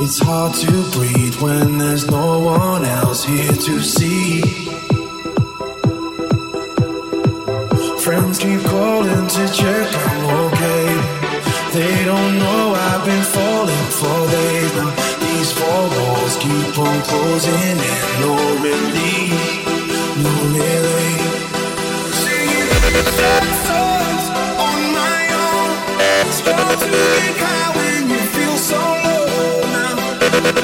It's hard to breathe when there's no one else here to see. Friends keep calling to check I'm okay. They don't know I've been falling for days now. These four walls keep on closing in, no relief, no relief. Singing sad songs on my own, it's hard to think how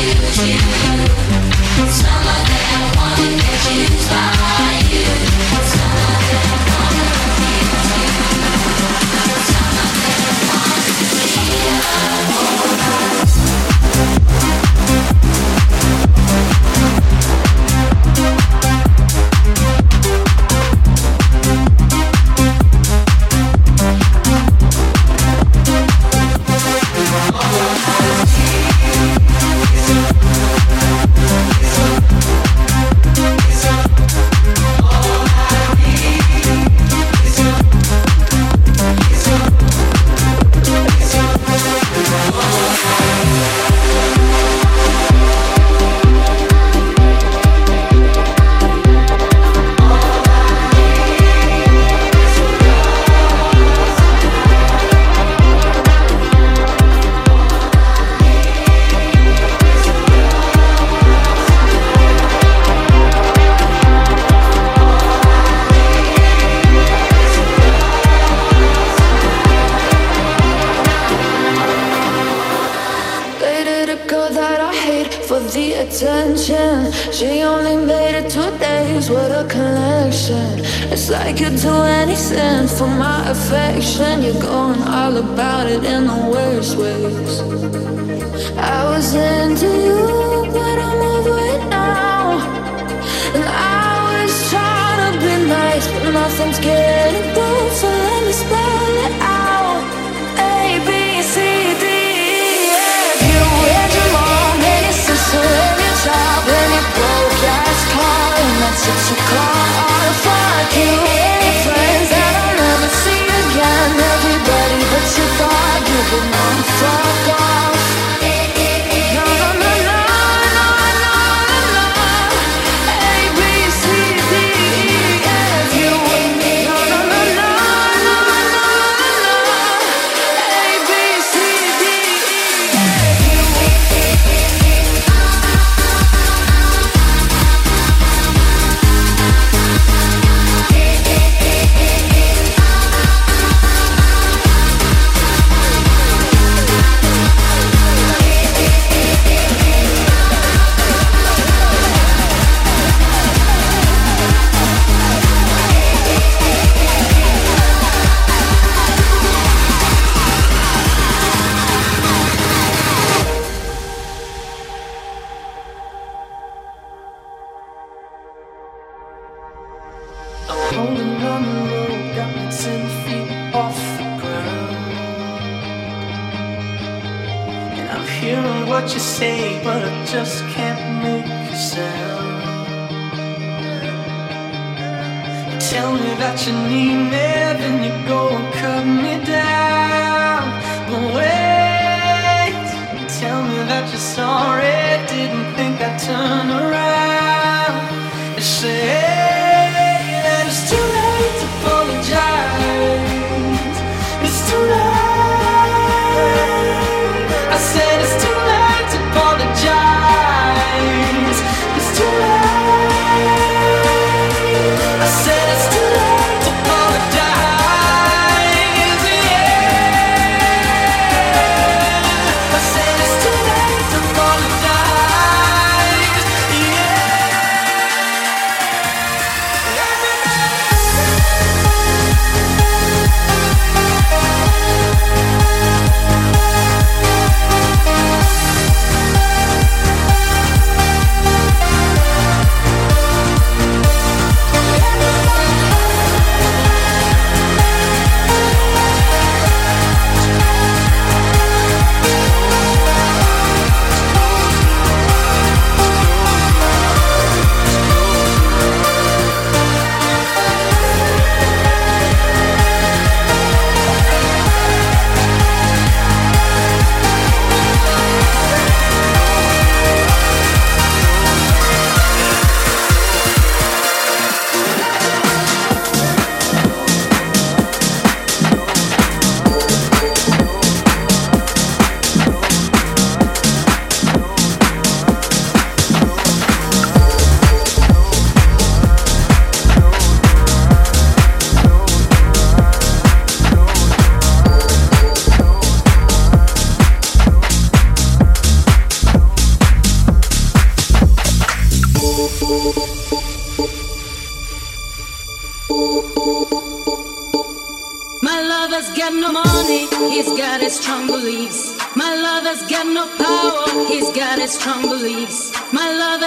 Some of them want. She only made it two days, what a connection. It's like you'd do anything for my affection. You're going all about it in the worst ways. I was into you, but I'm over it now. And I was trying to be nice, but nothing's getting through, so let me spell it out. Since you called, I'll fuck you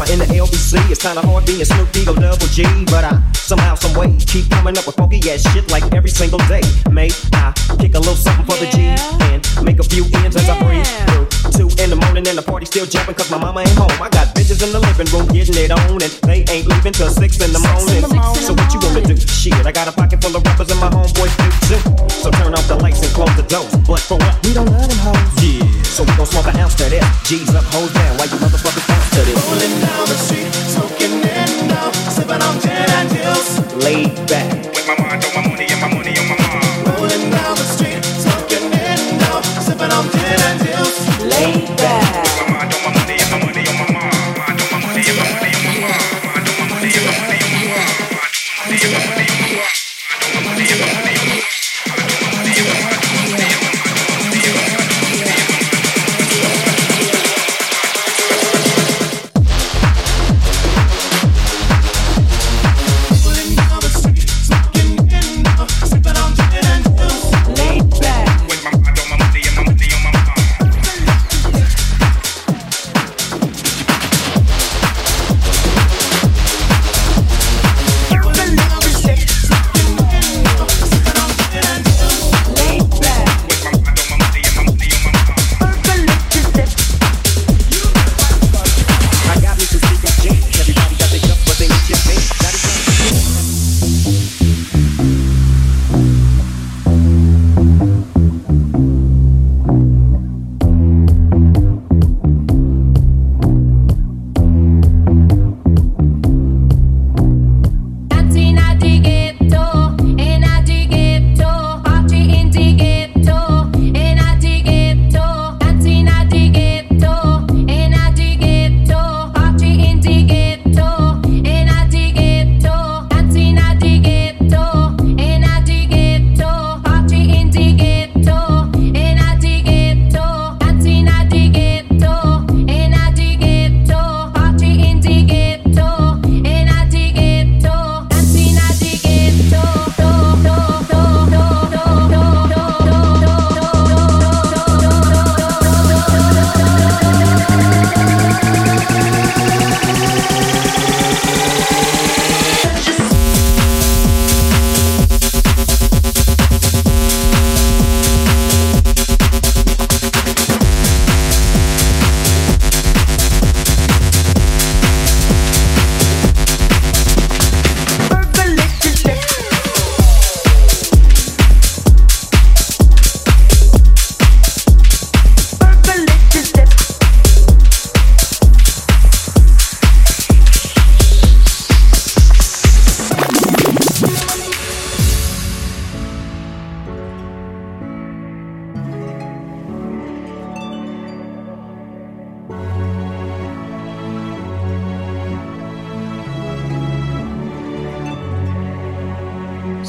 comma in the LBC. It's kinda hard being Snoop Dogg double G, but I somehow, some way keep coming up with funky ass shit like every single day. May I kick a little something for yeah. the G and make a few ends yeah. as I breathe through two in the morning and the party still jumping cause my mama ain't home. I got bitches in the living room getting it on and they ain't leaving till six in the morning. So what you gonna do? Shit, I got a pocket full of rubbers and my homeboys do too. So turn off the lights and close the doors. But for what? We don't love them hoes. Yeah. So we gon' smoke an ounce to this. G's up, down. Why you motherfuckers bounce to this? Rolling down the street, smoking in sipping on gin and juice. Laid back. With my on my money and my money on my. Rolling down the street, smoking in sipping on gin and way back.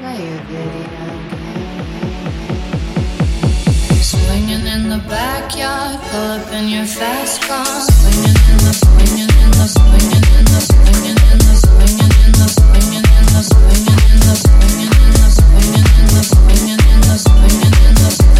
play a video game. Swinging in the backyard, pull up in your fast car. Swinging in the, swinging in the, swinging in the, swinging in the, swinging in the, swinging in the, swinging in the, swinging in the, swinging in the, swinging in the, swinging in the, swinging in the.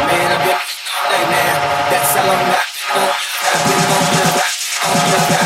Man, I've been all day now. That's how long I've been on. I've been on. the back, on. I've.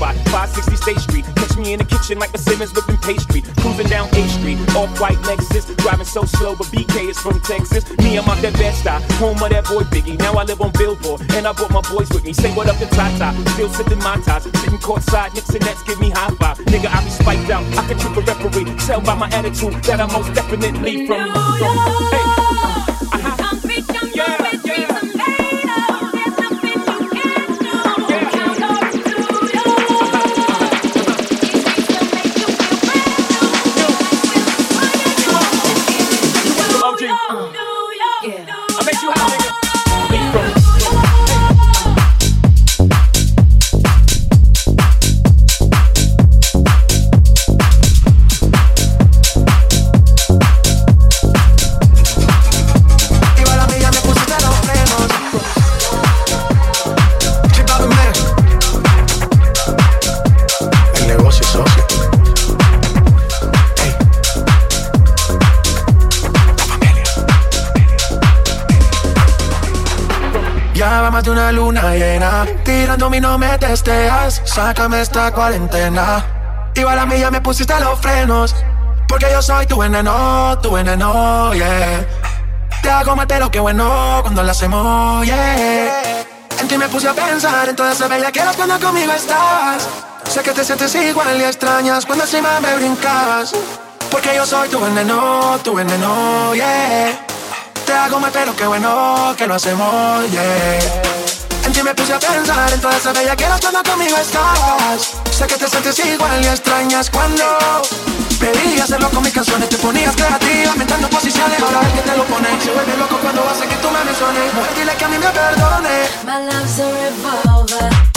Spot, 560 State Street. Catch me in the kitchen like a Simmons whipping pastry, cruising down A Street, off white Lexus, driving so slow. But BK is from Texas. Me, I'm out that best style, home of that boy Biggie. Now I live on Billboard, and I brought my boys with me. Say what up to Tata, still sipping my ties, sitting courtside, Knicks and Nets give me high five. Nigga, I be spiked out. I can trip a referee. Tell by my attitude that I'm most definitely from. from hey. Ya va más de una luna llena. Tirando mi no me testeas. Sácame esta cuarentena. Iba la mía, me pusiste los frenos. Porque yo soy tu veneno, tu veneno, yeah. Te hago mal, pero qué bueno cuando lo hacemos, yeah. En ti me puse a pensar en todas esas bellas que cuando conmigo estabas. Sé que te sientes igual y extrañas cuando encima me brincabas. Porque yo soy tu veneno, tu veneno, yeah. Pero qué bueno que lo hacemos, yeah. En ti me puse a pensar en todas esas bellas que cuando conmigo estabas. Sé que te sientes igual y extrañas cuando pedí hacerlo con mis canciones. Te ponías creativa, inventando posiciones. Ahora es que te lo pones. Se vuelve loco cuando hace que tú me menciones. Mujer, dile que a mí me perdone. My love's a revolver.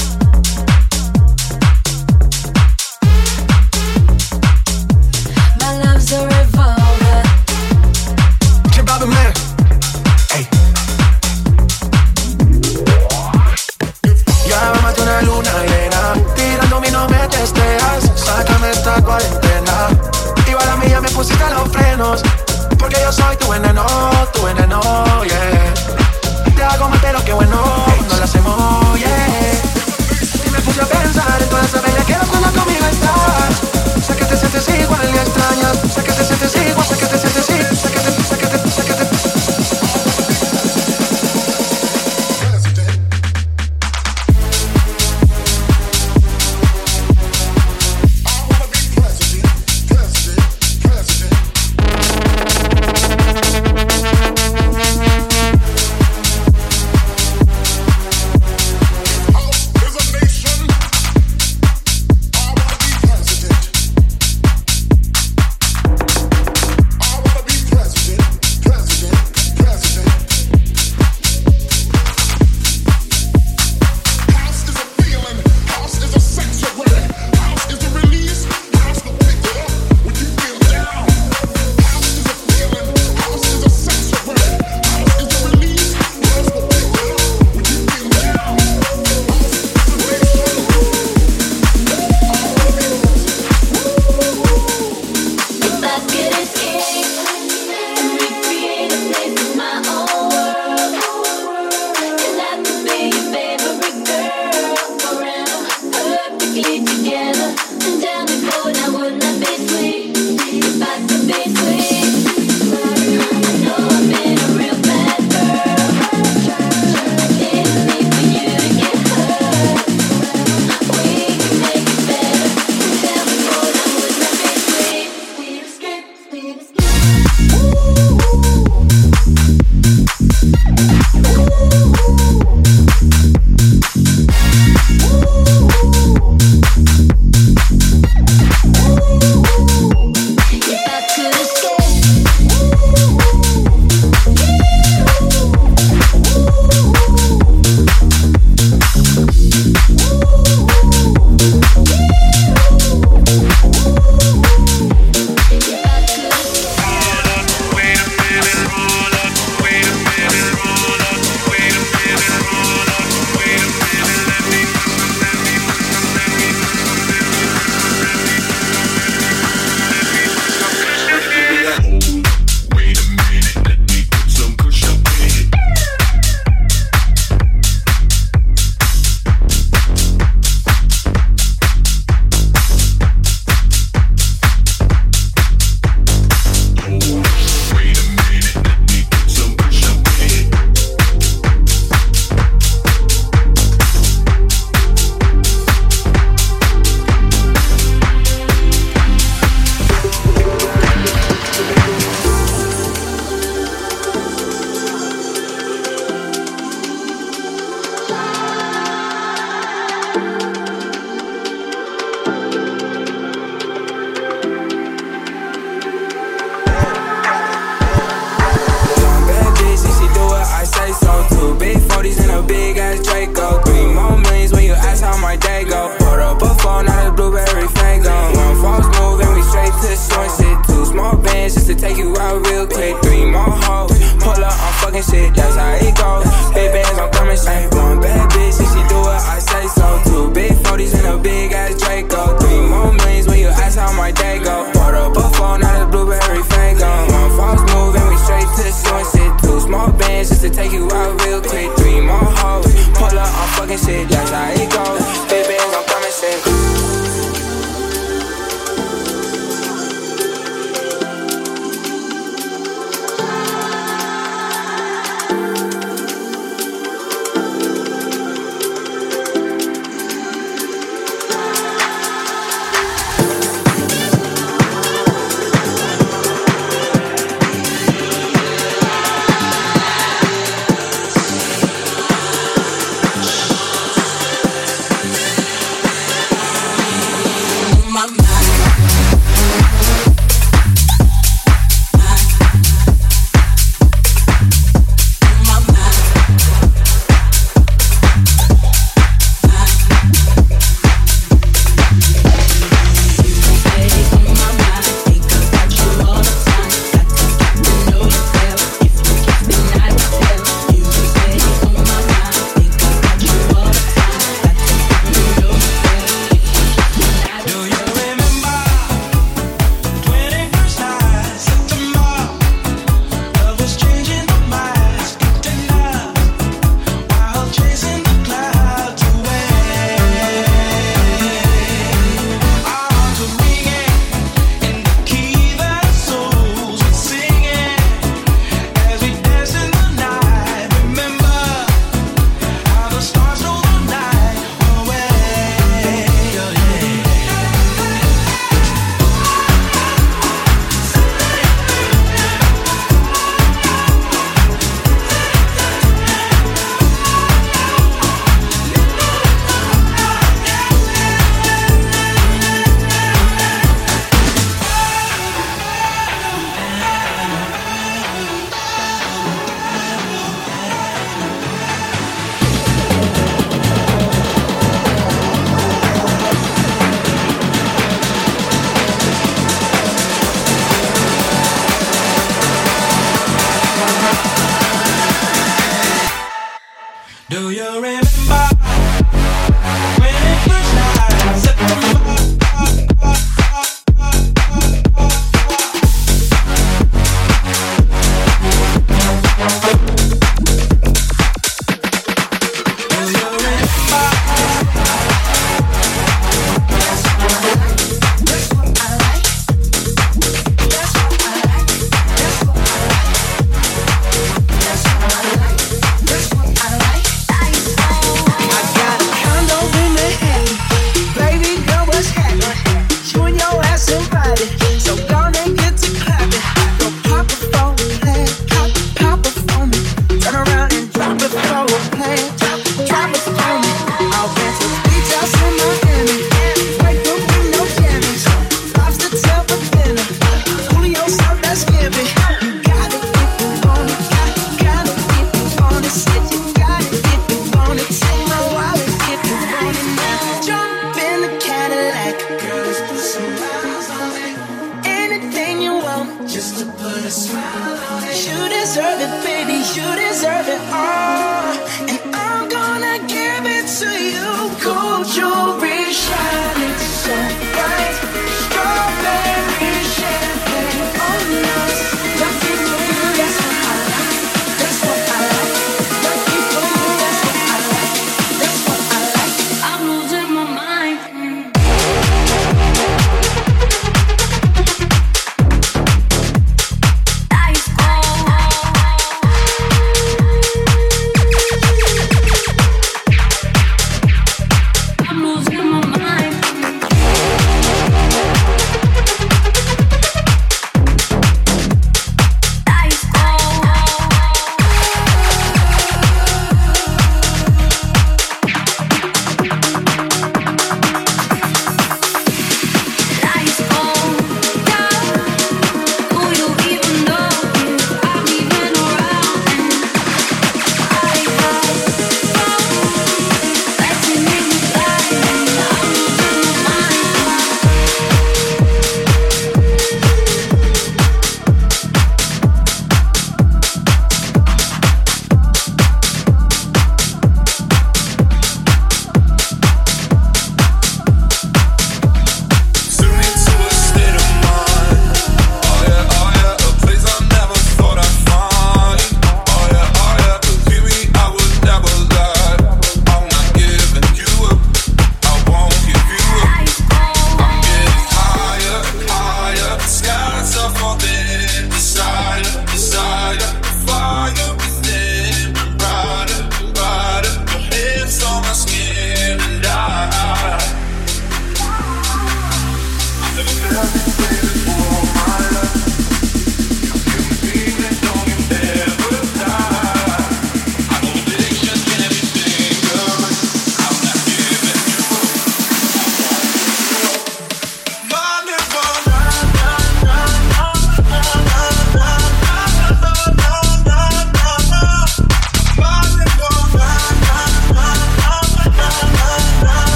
los frenos. Porque yo soy tu veneno, tu veneno, yeah. Te hago más pero que bueno, no lo hacemos, yeah. Y me puse a pensar en toda esa bella que no cuando conmigo estás. Sé que te sientes igual y extrañas. Sé que te sientes igual, sé que te sientes igual.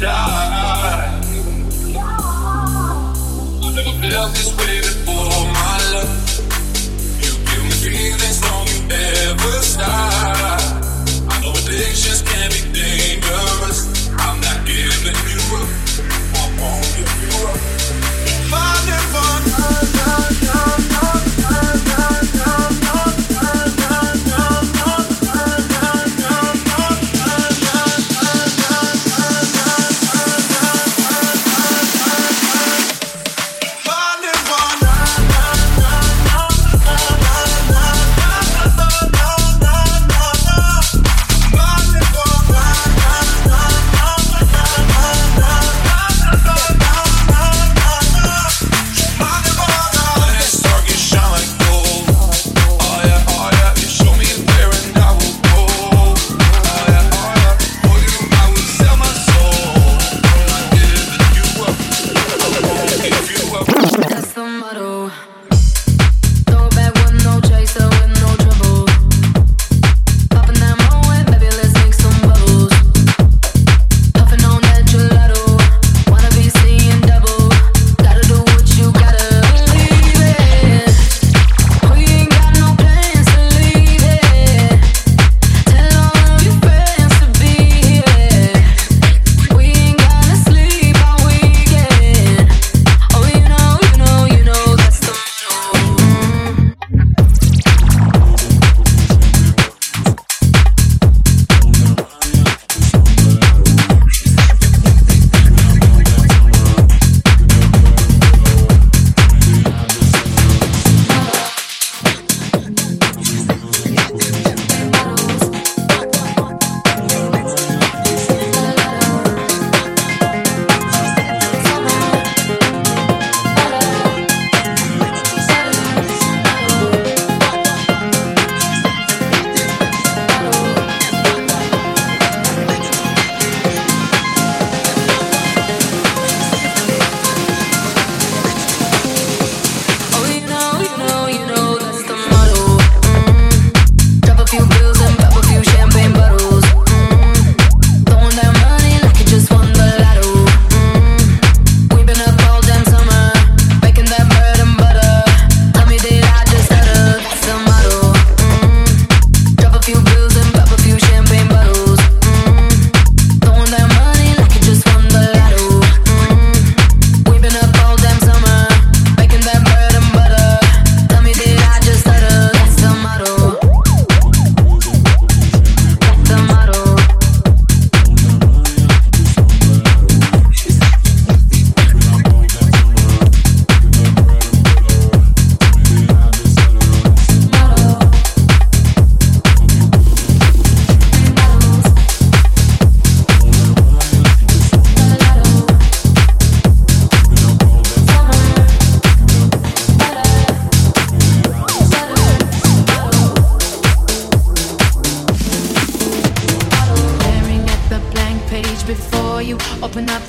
die. I've never felt my love. You give me feelings, don't you ever stop.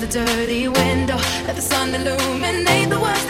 The dirty window, let the sun illuminate the that